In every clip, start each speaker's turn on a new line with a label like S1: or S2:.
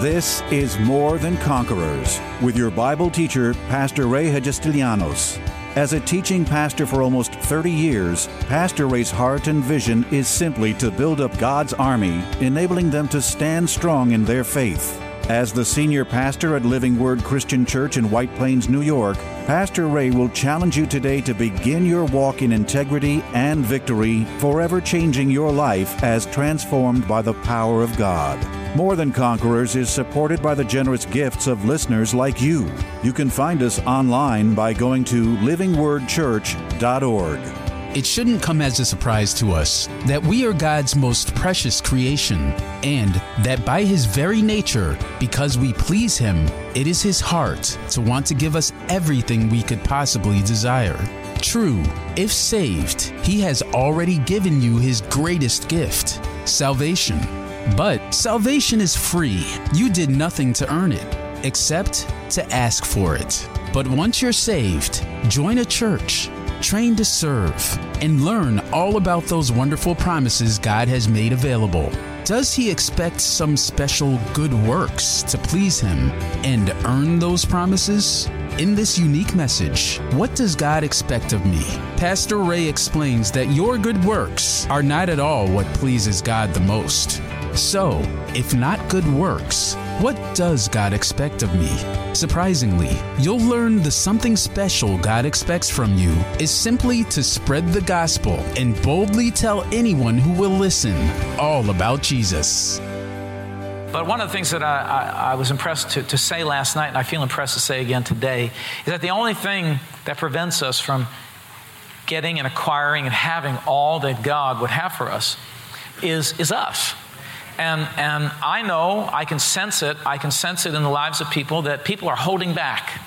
S1: This is More Than Conquerors with your Bible teacher, Pastor Ray Hagestilianos. As a teaching pastor for almost 30 years, Pastor Ray's heart and vision is simply to build up God's army, enabling them to stand strong in their faith. As the senior pastor at Living Word Christian Church in White Plains, New York, Pastor Ray will challenge you today to begin your walk in integrity and victory, forever changing your life as transformed by the power of God. More Than Conquerors is supported by the generous gifts of listeners like you. You can find us online by going to livingwordchurch.org.
S2: It shouldn't come as a surprise to us that we are God's most precious creation, and that by His very nature, because we please Him, it is His heart to want to give us everything we could possibly desire. True, if saved, He has already given you His greatest gift salvation. But salvation is free. You did nothing to earn it, except to ask for it. But once you're saved, join a church train to serve, and learn all about those wonderful promises God has made available. Does He expect some special good works to please Him and earn those promises? In this unique message, what does God expect of me? Pastor Ray explains that your good works are not at all what pleases God the most. So, if not good works, what does God expect of me? Surprisingly, you'll learn the something special God expects from you is simply to spread the gospel and boldly tell anyone who will listen all about Jesus.
S3: But one of the things that I, I, I was impressed to, to say last night, and I feel impressed to say again today, is that the only thing that prevents us from getting and acquiring and having all that God would have for us is, is us. And, and I know, I can sense it, I can sense it in the lives of people that people are holding back.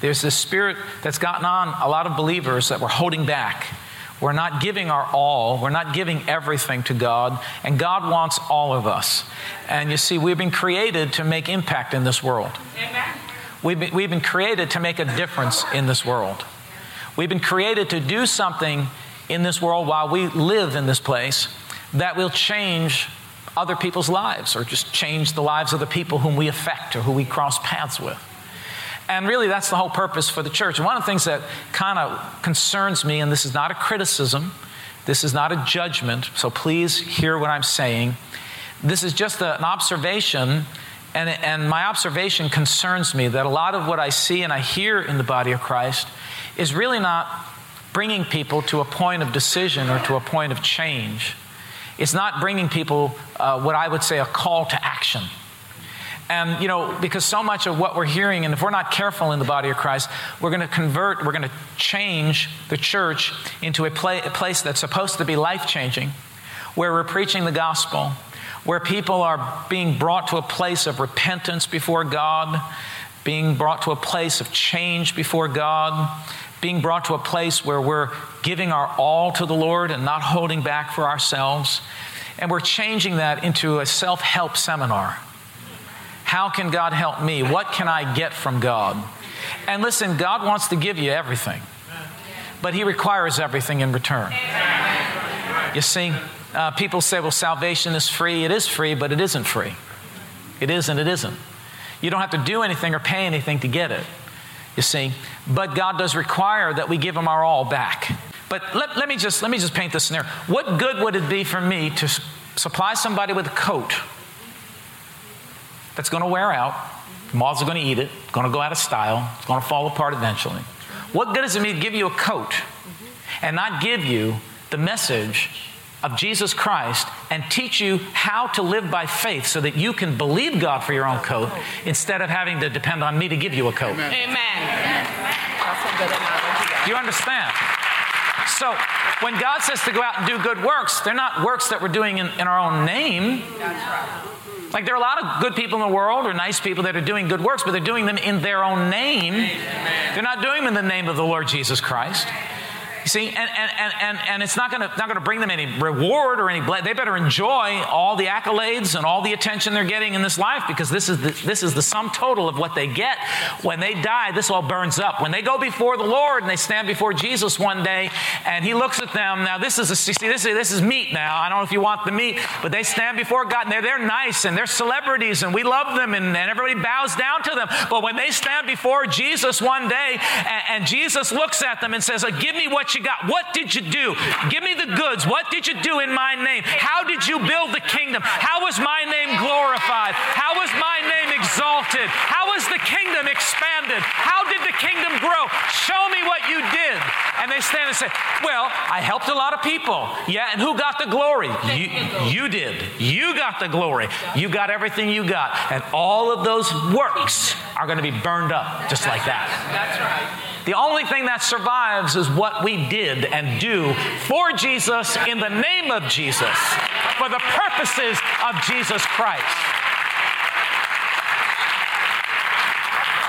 S3: There's this spirit that's gotten on a lot of believers that we're holding back. We're not giving our all. We're not giving everything to God. And God wants all of us. And you see, we've been created to make impact in this world. Amen. We've been, we've been created to make a difference in this world. We've been created to do something in this world while we live in this place that will change other people's lives or just change the lives of the people whom we affect or who we cross paths with. And really, that's the whole purpose for the church. And one of the things that kind of concerns me, and this is not a criticism, this is not a judgment, so please hear what I'm saying. This is just a, an observation, and, and my observation concerns me that a lot of what I see and I hear in the body of Christ is really not bringing people to a point of decision or to a point of change. It's not bringing people uh, what I would say a call to action. And, you know, because so much of what we're hearing, and if we're not careful in the body of Christ, we're going to convert, we're going to change the church into a, play, a place that's supposed to be life changing, where we're preaching the gospel, where people are being brought to a place of repentance before God, being brought to a place of change before God, being brought to a place where we're giving our all to the Lord and not holding back for ourselves. And we're changing that into a self help seminar. How can God help me? What can I get from God? And listen, God wants to give you everything, but He requires everything in return. You see, uh, people say, well, salvation is free. It is free, but it isn't free. It is and it isn't. You don't have to do anything or pay anything to get it you see. But God does require that we give Him our all back. But let, let, me, just, let me just paint this scenario. What good would it be for me to supply somebody with a coat that's going to wear out? Moths are going to eat it, going to go out of style, it's going to fall apart eventually. What good is it me to give you a coat and not give you the message of Jesus Christ and teach you how to live by faith so that you can believe God for your own coat instead of having to depend on me to give you a coat.
S4: Amen. Amen.
S3: Do you understand? So, when God says to go out and do good works, they're not works that we're doing in, in our own name. Like, there are a lot of good people in the world or nice people that are doing good works, but they're doing them in their own name. They're not doing them in the name of the Lord Jesus Christ. You see, and, and, and, and it's not going not to bring them any reward or any. They better enjoy all the accolades and all the attention they're getting in this life because this is the, this is the sum total of what they get. When they die, this all burns up. When they go before the Lord and they stand before Jesus one day, and He looks at them. Now, this is a, see, this is, this is meat. Now, I don't know if you want the meat, but they stand before God and they're they're nice and they're celebrities and we love them and, and everybody bows down to them. But when they stand before Jesus one day and, and Jesus looks at them and says, "Give me what you got. What did you do? Give me the goods. What did you do in my name? How did you build the kingdom? How was my name glorified? How was my name exalted? How was the kingdom expanded? How did the kingdom grow? Show me what you did. And they stand and say, Well, I helped a lot of people. Yeah, and who got the glory? You, you did. You got the glory. You got everything you got. And all of those works are going to be burned up just like that. That's right. The only thing that survives is what we did and do for Jesus in the name of Jesus, for the purposes of Jesus Christ.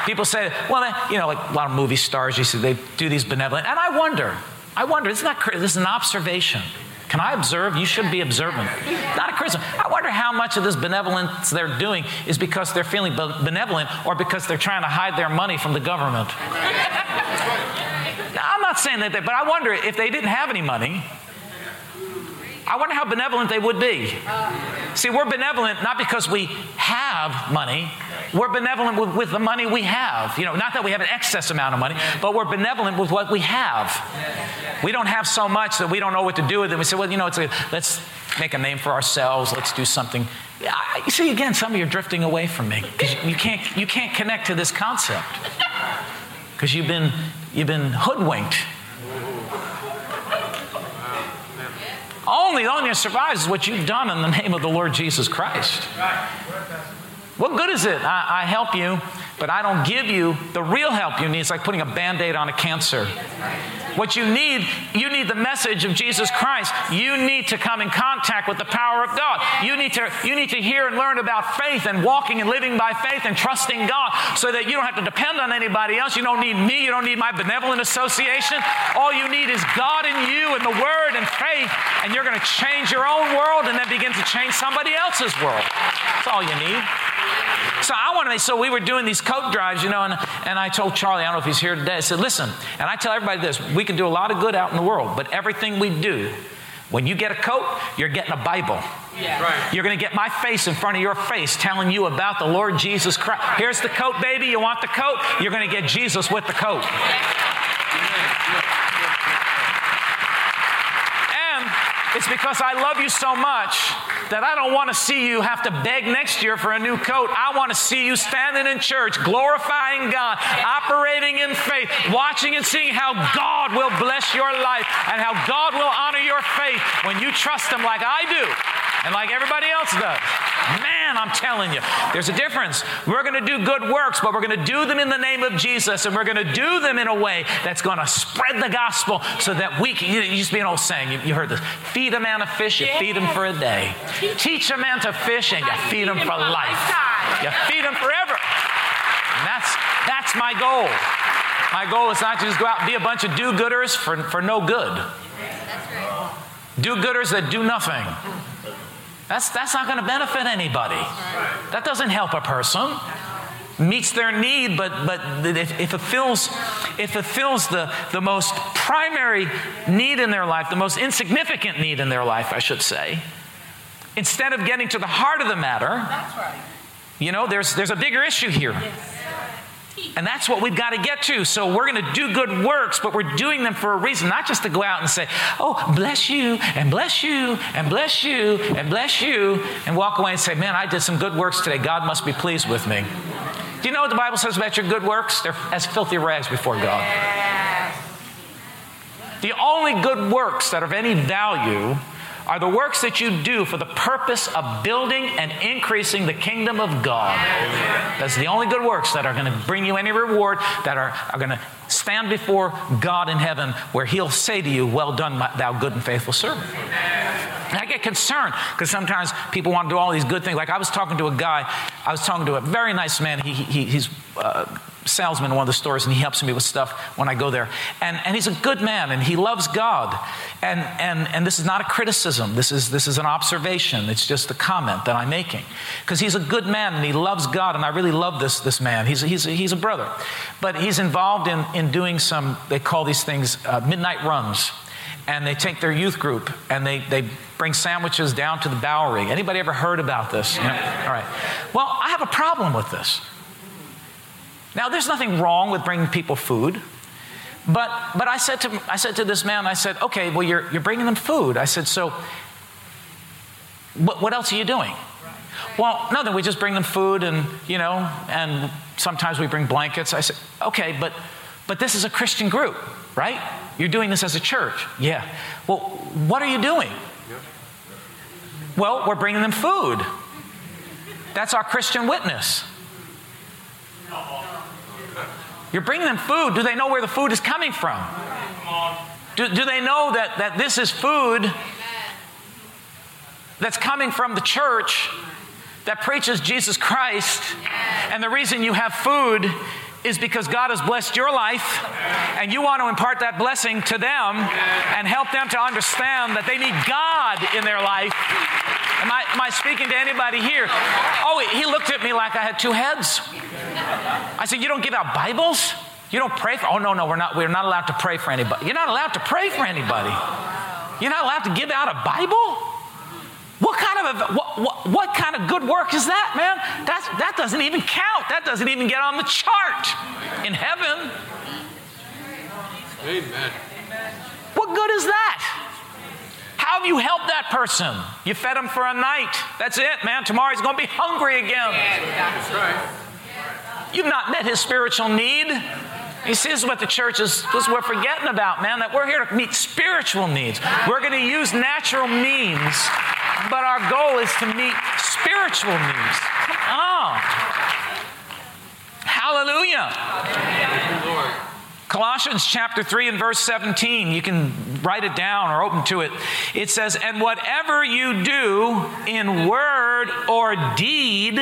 S3: People say, well, eh, you know, like a lot of movie stars, you see, they do these benevolent. And I wonder, I wonder, isn't that, crazy? this is an observation. Can I observe? You should be observant. Not a criticism. I wonder how much of this benevolence they're doing is because they're feeling benevolent or because they're trying to hide their money from the government. now, I'm not saying that, they, but I wonder if they didn't have any money, I wonder how benevolent they would be. See, we're benevolent not because we have money, we're benevolent with, with, the money we have. You know, not that we have an excess amount of money, but we're benevolent with what we have. We don't have so much that we don't know what to do with it. We say, well, you know, a, let's make a name for ourselves. Let's do something. You see, again, some of you are drifting away from me because you can't, you can't connect to this concept because you've been, you've been hoodwinked. Only, only survives is what you've done in the name of the Lord Jesus Christ. What good is it? I, I, help you, but I don't give you the real help you need. It's like putting a band aid on a cancer. What you need, you need the message of Jesus Christ. You need to come in contact with the power of God. You need to, you need to hear and learn about faith and walking and living by faith and trusting God so that you don't have to depend on anybody else. You don't need me. You don't need my benevolent association. All you need is God in you and the Word and faith, and you're going to change your own world and then begin to change somebody else's world. That's all you need. So I want to make, so we were doing these coat drives, you know, and, and I told Charlie, I don't know if he's here today, I said, listen, and I tell everybody this, we can do a lot of good out in the world, but everything we do, when you get a coat, you're getting a Bible. Yeah. Right. You're going to get my face in front of your face telling you about the Lord Jesus Christ. Here's the coat, baby. You want the coat? You're going to get Jesus with the coat. And it's because I love you so much that I don't want to see you have to beg next year for a new coat. I want to see you standing in church, glorifying God, operating in faith, watching and seeing how God will bless your life and how God will honor your faith when you trust Him like I do and like everybody else does. Man, I'm telling you, there's a difference. We're going to do good works, but we're going to do them in the name of Jesus, and we're going to do them in a way that's going to spread the gospel so that we can. You, used to be an old saying, you, you heard this feed a man a fish, you feed him for a day. Teach a man to fish, and you feed him for life. You feed him forever. And that's, that's my goal. My goal is not to just go out and be a bunch of do gooders for, for no good. Do gooders that do nothing. That's, that's not going to benefit anybody. That doesn't help a person. Meets their need, but, but it fills, if it fills the, the most primary need in their life, the most insignificant need in their life, I should say, instead of getting to the heart of the matter, you know, there's, there's a bigger issue here. And that's what we've got to get to. So we're going to do good works, but we're doing them for a reason, not just to go out and say, oh, bless you, and bless you, and bless you, and bless you, and walk away and say, man, I did some good works today. God must be pleased with me. Do you know what the Bible says about your good works? They're as filthy rags before God. The only good works that are of any value are the works that you do for the purpose of building and increasing the kingdom of God. That's the only good works that are going to bring you any reward, that are, are going to stand before God in heaven, where He'll say to you, Well done, my, thou good and faithful servant. And I get concerned because sometimes people want to do all these good things. Like I was talking to a guy, I was talking to a very nice man. He, he, he's uh, salesman in one of the stores, and he helps me with stuff when I go there. And, and he's a good man, and he loves God. And, and, and this is not a criticism, this is, this is an observation. It's just a comment that I'm making. Because he's a good man, and he loves God, and I really love this, this man. He's, he's, he's a brother. But he's involved in, in doing some, they call these things uh, midnight runs. And they take their youth group and they, they bring sandwiches down to the Bowery. Anybody ever heard about this? You know? All right. Well, I have a problem with this. Now, there's nothing wrong with bringing people food. But, but I, said to, I said to this man, I said, okay, well, you're, you're bringing them food. I said, so what, what else are you doing? Well, no, then We just bring them food and, you know, and sometimes we bring blankets. I said, okay, but, but this is a Christian group, right? You're doing this as a church. Yeah. Well, what are you doing? Well, we're bringing them food. That's our Christian witness. You're bringing them food. Do they know where the food is coming from? Do, do they know that, that this is food that's coming from the church that preaches Jesus Christ? And the reason you have food is because God has blessed your life and you want to impart that blessing to them and help them to understand that they need God in their life. Am I, am I speaking to anybody here? Oh, he looked at me like I had two heads. I said, You don't give out Bibles? You don't pray for, oh, no, no, we're not, we're not allowed to pray for anybody. You're not allowed to pray for anybody. You're not allowed to give out a Bible? What kind of a, what, what, what, kind of good work is that, man? That's, that doesn't even count. That doesn't even get on the chart in heaven. Amen. What good is that? How have you helped that person? You fed him for a night. That's it, man. Tomorrow he's going to be hungry again. Right. You've not met his spiritual need. You see, this is what the church is, this is we're forgetting about, man, that we're here to meet spiritual needs. We're going to use natural means, but our goal is to meet spiritual needs. Come on. Hallelujah. Colossians chapter 3 and verse 17, you can write it down or open to it. It says, And whatever you do in word or deed,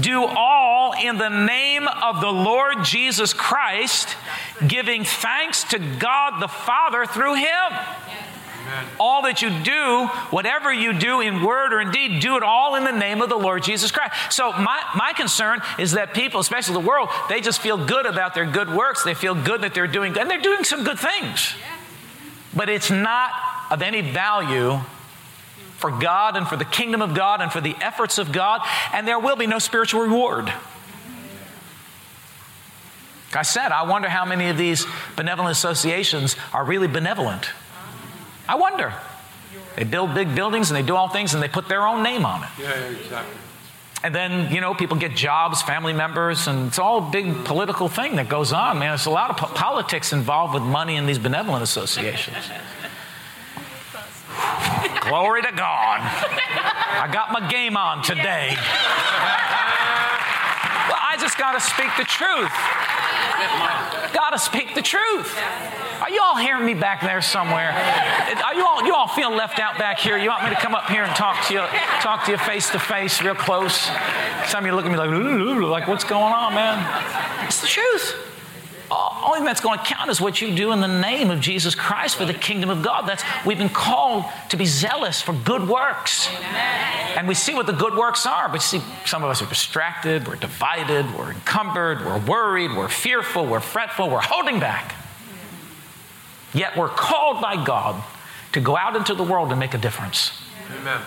S3: do all in the name of the Lord Jesus Christ, giving thanks to God the Father through him. All that you do, whatever you do in word or in deed, do it all in the name of the Lord Jesus Christ. So, my, my concern is that people, especially the world, they just feel good about their good works. They feel good that they're doing good, and they're doing some good things. But it's not of any value for God and for the kingdom of God and for the efforts of God, and there will be no spiritual reward. I said, I wonder how many of these benevolent associations are really benevolent. I wonder. They build big buildings and they do all things and they put their own name on it.
S4: Yeah, exactly.
S3: And then, you know, people get jobs, family members, and it's all a big political thing that goes on, man. There's a lot of po- politics involved with money in these benevolent associations. Glory to God. I got my game on today. Well, I just got to speak the truth. Got to speak the truth. Are you all hearing me back there somewhere? Are you all you all feel left out back here? You want me to come up here and talk to you, talk to you face to face, real close? Some of you look at me like, like what's going on, man? It's the truth. Only that's going to count is what you do in the name of Jesus Christ for the kingdom of God. That's we've been called to be zealous for good works. And we see what the good works are, but see, some of us are distracted, we're divided, we're encumbered, we're worried, we're fearful, we're fretful, we're holding back. Yet we're called by God to go out into the world and make a difference. Amen.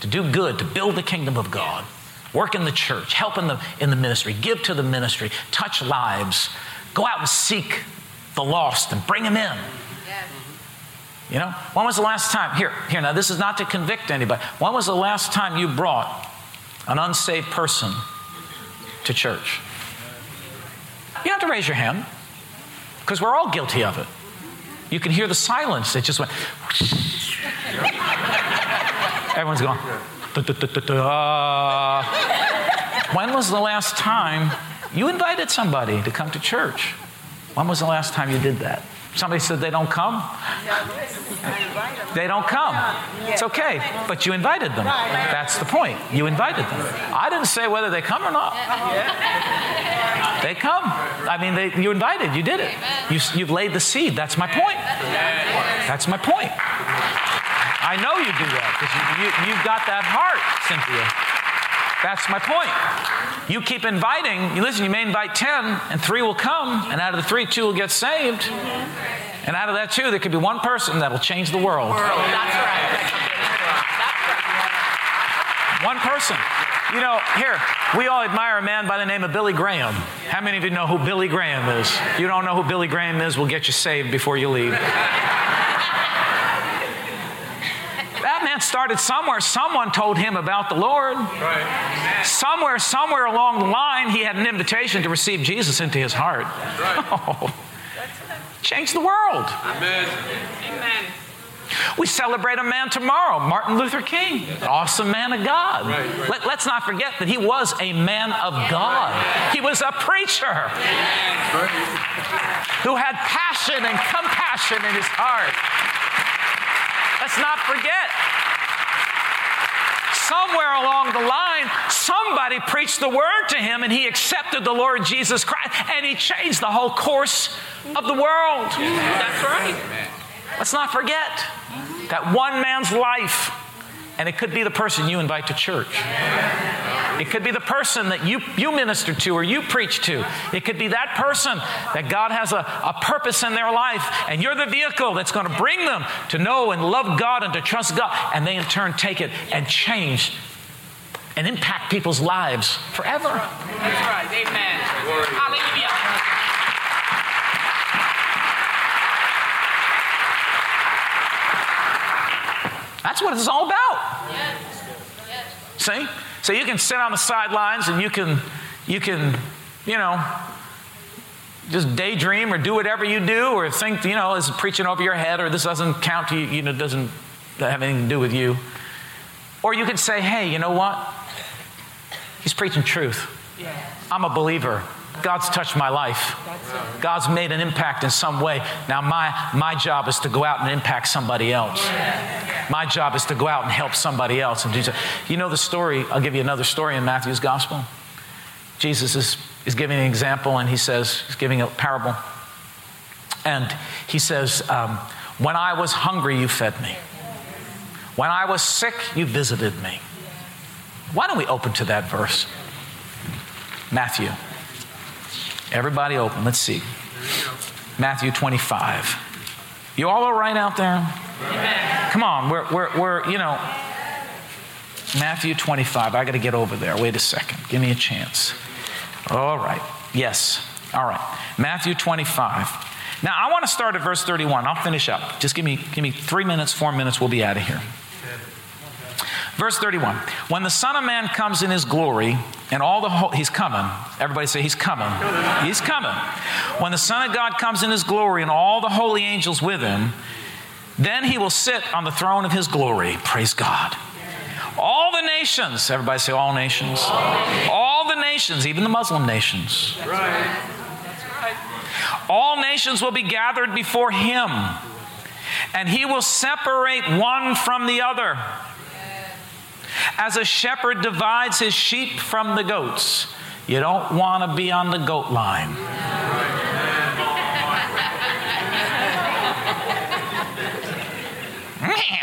S3: To do good, to build the kingdom of God, work in the church, help in the, in the ministry, give to the ministry, touch lives, go out and seek the lost and bring them in. You know, when was the last time? Here, here, now this is not to convict anybody. When was the last time you brought an unsaved person to church? You don't have to raise your hand because we're all guilty of it. You can hear the silence. It just went. Everyone's going. When was the last time you invited somebody to come to church? When was the last time you did that? Somebody said they don't come. They don't come. It's okay, but you invited them. That's the point. You invited them. I didn't say whether they come or not. They come. I mean, they, you invited. You did it. You, you've laid the seed. That's my point. That's my point. I know you do that because you, you, you've got that heart, Cynthia. That's my point. You keep inviting. You listen, you may invite 10, and three will come, and out of the three, two will get saved. And out of that two, there could be one person that'll change the world.
S4: That's right.
S3: One person. You know, here, we all admire a man by the name of Billy Graham. How many of you know who Billy Graham is? You don't know who Billy Graham is, we'll get you saved before you leave. That man started somewhere. Someone told him about the Lord.
S4: Right.
S3: Somewhere, somewhere along the line, he had an invitation to receive Jesus into his heart.
S4: Right.
S3: Oh, change the world.
S4: Amen. Amen.
S3: We celebrate a man tomorrow, Martin Luther King, awesome man of God.
S4: Right, right.
S3: Let, us not forget that he was a man of God. He was a preacher who had passion and compassion in his heart. Let's not forget. Somewhere along the line, somebody preached the word to him and he accepted the Lord Jesus Christ and he changed the whole course of the world.
S4: That's right.
S3: Let's not forget that one man's life, and it could be the person you invite to church. It could be the person that you, you minister to or you preach to. It could be that person that God has a, a purpose in their life, and you're the vehicle that's going to bring them to know and love God and to trust God. And they in turn take it and change and impact people's lives forever.
S4: That's right. Amen. Hallelujah.
S3: That's what it's all about. See? So you can sit on the sidelines and you can, you can, you know, just daydream or do whatever you do or think, you know, is preaching over your head or this doesn't count to you, you know, doesn't have anything to do with you. Or you could say, hey, you know what? He's preaching truth. I'm a believer. God's touched my life. God's made an impact in some way. Now, my, my job is to go out and impact somebody else. My job is to go out and help somebody else and so. You know the story? I'll give you another story in Matthew's gospel. Jesus is, is giving an example and he says, he's giving a parable. And he says, um, When I was hungry, you fed me. When I was sick, you visited me. Why don't we open to that verse? Matthew. Everybody open. Let's see. Matthew 25. You all all right out there?
S4: Amen.
S3: Come on, we're, we're, we're you know, Matthew 25. I got to get over there. Wait a second. Give me a chance. All right. Yes. All right. Matthew 25. Now, I want to start at verse 31. I'll finish up. Just give me, give me three minutes, four minutes. We'll be out of here. Verse 31 When the Son of Man comes in his glory, and all the whole, he's coming. Everybody say, He's coming. He's coming. When the Son of God comes in his glory, and all the holy angels with him, then he will sit on the throne of his glory. Praise God. All the nations, everybody say, All nations. All the nations, even the Muslim nations. All nations will be gathered before him, and he will separate one from the other as a shepherd divides his sheep from the goats. You don't want to be on the goat line.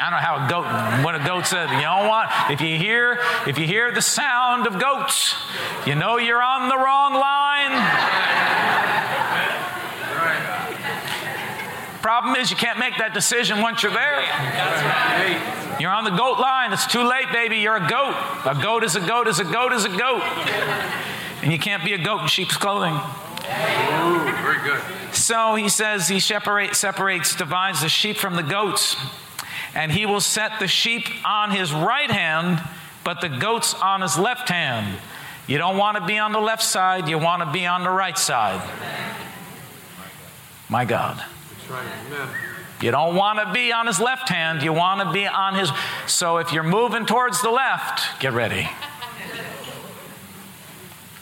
S3: I don't know how a goat, what a goat said. You don't want, if you hear, if you hear the sound of goats, you know you're on the wrong line. Problem is, you can't make that decision once you're there. You're on the goat line. It's too late, baby. You're a goat. A goat is a goat is a goat is a goat. And you can't be a goat in sheep's clothing.
S4: Ooh, very good.
S3: So he says he separate, separates, divides the sheep from the goats. And he will set the sheep on his right hand, but the goats on his left hand. You don't want to be on the left side, you want to be on the right side. My God.
S4: That's right. Amen.
S3: You don't want to be on his left hand, you want to be on his. So if you're moving towards the left, get ready.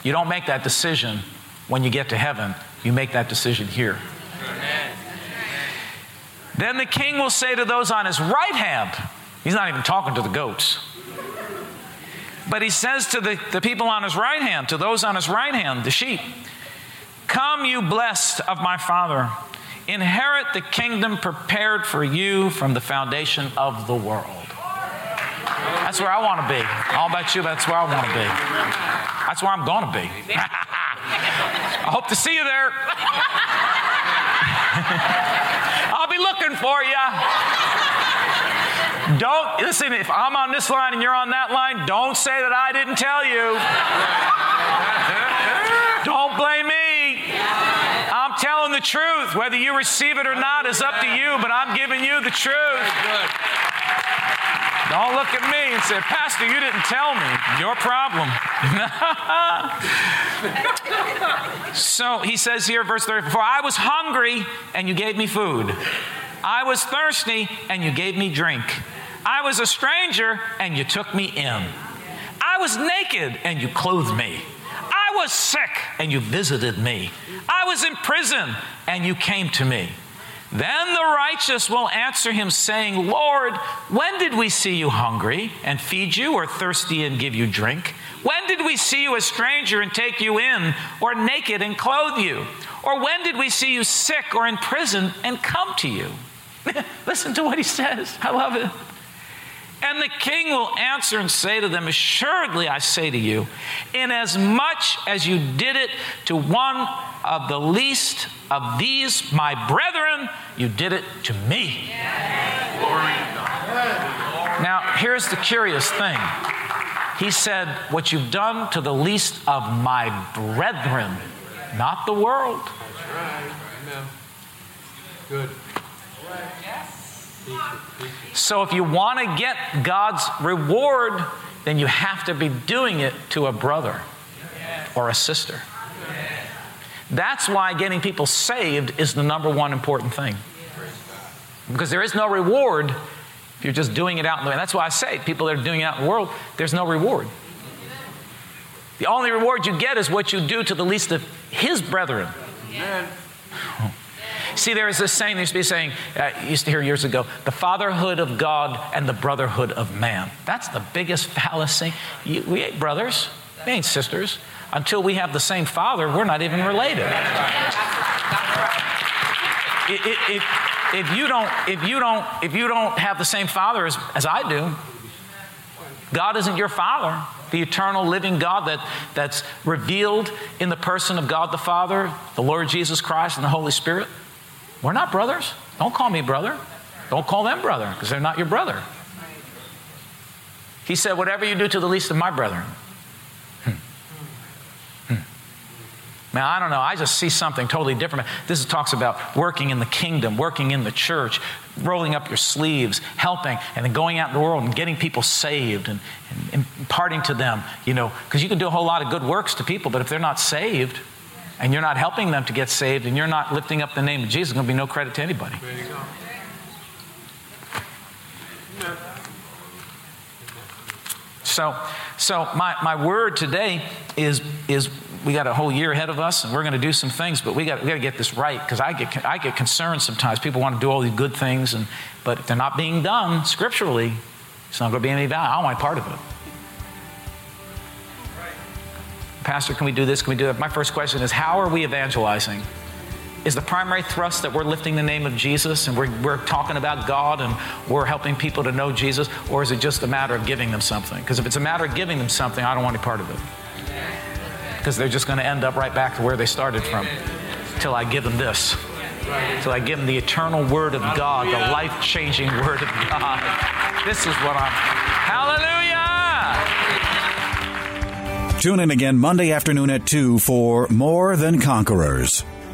S3: You don't make that decision when you get to heaven, you make that decision here. Then the king will say to those on his right hand, he's not even talking to the goats. But he says to the, the people on his right hand, to those on his right hand, the sheep, Come, you blessed of my Father, inherit the kingdom prepared for you from the foundation of the world. That's where I want to be. All about you, that's where I want to be. That's where I'm going to be. I hope to see you there. I'll be looking for you. Don't listen, if I'm on this line and you're on that line, don't say that I didn't tell you. don't blame telling the truth. Whether you receive it or not is up to you, but I'm giving you the truth. Don't look at me and say, Pastor, you didn't tell me. Your problem. so he says here, verse 34 I was hungry and you gave me food. I was thirsty and you gave me drink. I was a stranger and you took me in. I was naked and you clothed me. I was sick and you visited me. I was in prison and you came to me. Then the righteous will answer him, saying, Lord, when did we see you hungry and feed you, or thirsty and give you drink? When did we see you a stranger and take you in, or naked and clothe you? Or when did we see you sick or in prison and come to you? Listen to what he says. I love it. And the king will answer and say to them, Assuredly, I say to you, inasmuch as you did it to one of the least of these, my brethren, you did it to me. Now, here's the curious thing. He said, What you've done to the least of my brethren, not the world.
S4: Good.
S3: So if you want to get God's reward, then you have to be doing it to a brother or a sister. That's why getting people saved is the number one important thing. Because there is no reward if you're just doing it out in the world. That's why I say people that are doing it out in the world, there's no reward. The only reward you get is what you do to the least of his brethren.
S4: Amen.
S3: See, there is this saying, there used to be saying, uh, I used to hear years ago, the fatherhood of God and the brotherhood of man. That's the biggest fallacy. You, we ain't brothers, we ain't sisters. Until we have the same father, we're not even related. If, if, if, you don't, if, you don't, if you don't have the same father as, as I do, God isn't your father. The eternal living God that, that's revealed in the person of God the Father, the Lord Jesus Christ, and the Holy Spirit. We're not brothers. Don't call me brother. Don't call them brother because they're not your brother. He said, Whatever you do to the least of my brethren. Hmm. Hmm. Now, I don't know. I just see something totally different. This talks about working in the kingdom, working in the church, rolling up your sleeves, helping, and then going out in the world and getting people saved and, and imparting to them, you know, because you can do a whole lot of good works to people, but if they're not saved, and you're not helping them to get saved and you're not lifting up the name of Jesus, there's going to be no credit to anybody.
S4: There you go.
S3: So, so my, my word today is, is we got a whole year ahead of us and we're going to do some things, but we got, we got to get this right because I get, I get concerned sometimes. People want to do all these good things, and, but if they're not being done scripturally, it's not going to be any value. I don't want part of it. Pastor, can we do this? Can we do that? My first question is how are we evangelizing? Is the primary thrust that we're lifting the name of Jesus and we're, we're talking about God and we're helping people to know Jesus? Or is it just a matter of giving them something? Because if it's a matter of giving them something, I don't want any part of it. Because they're just going to end up right back to where they started from till I give them this. Till I give them the eternal Word of God, the life changing Word of God. This is what I'm. Hallelujah!
S1: Tune in again Monday afternoon at 2 for More Than Conquerors.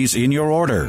S1: in your order.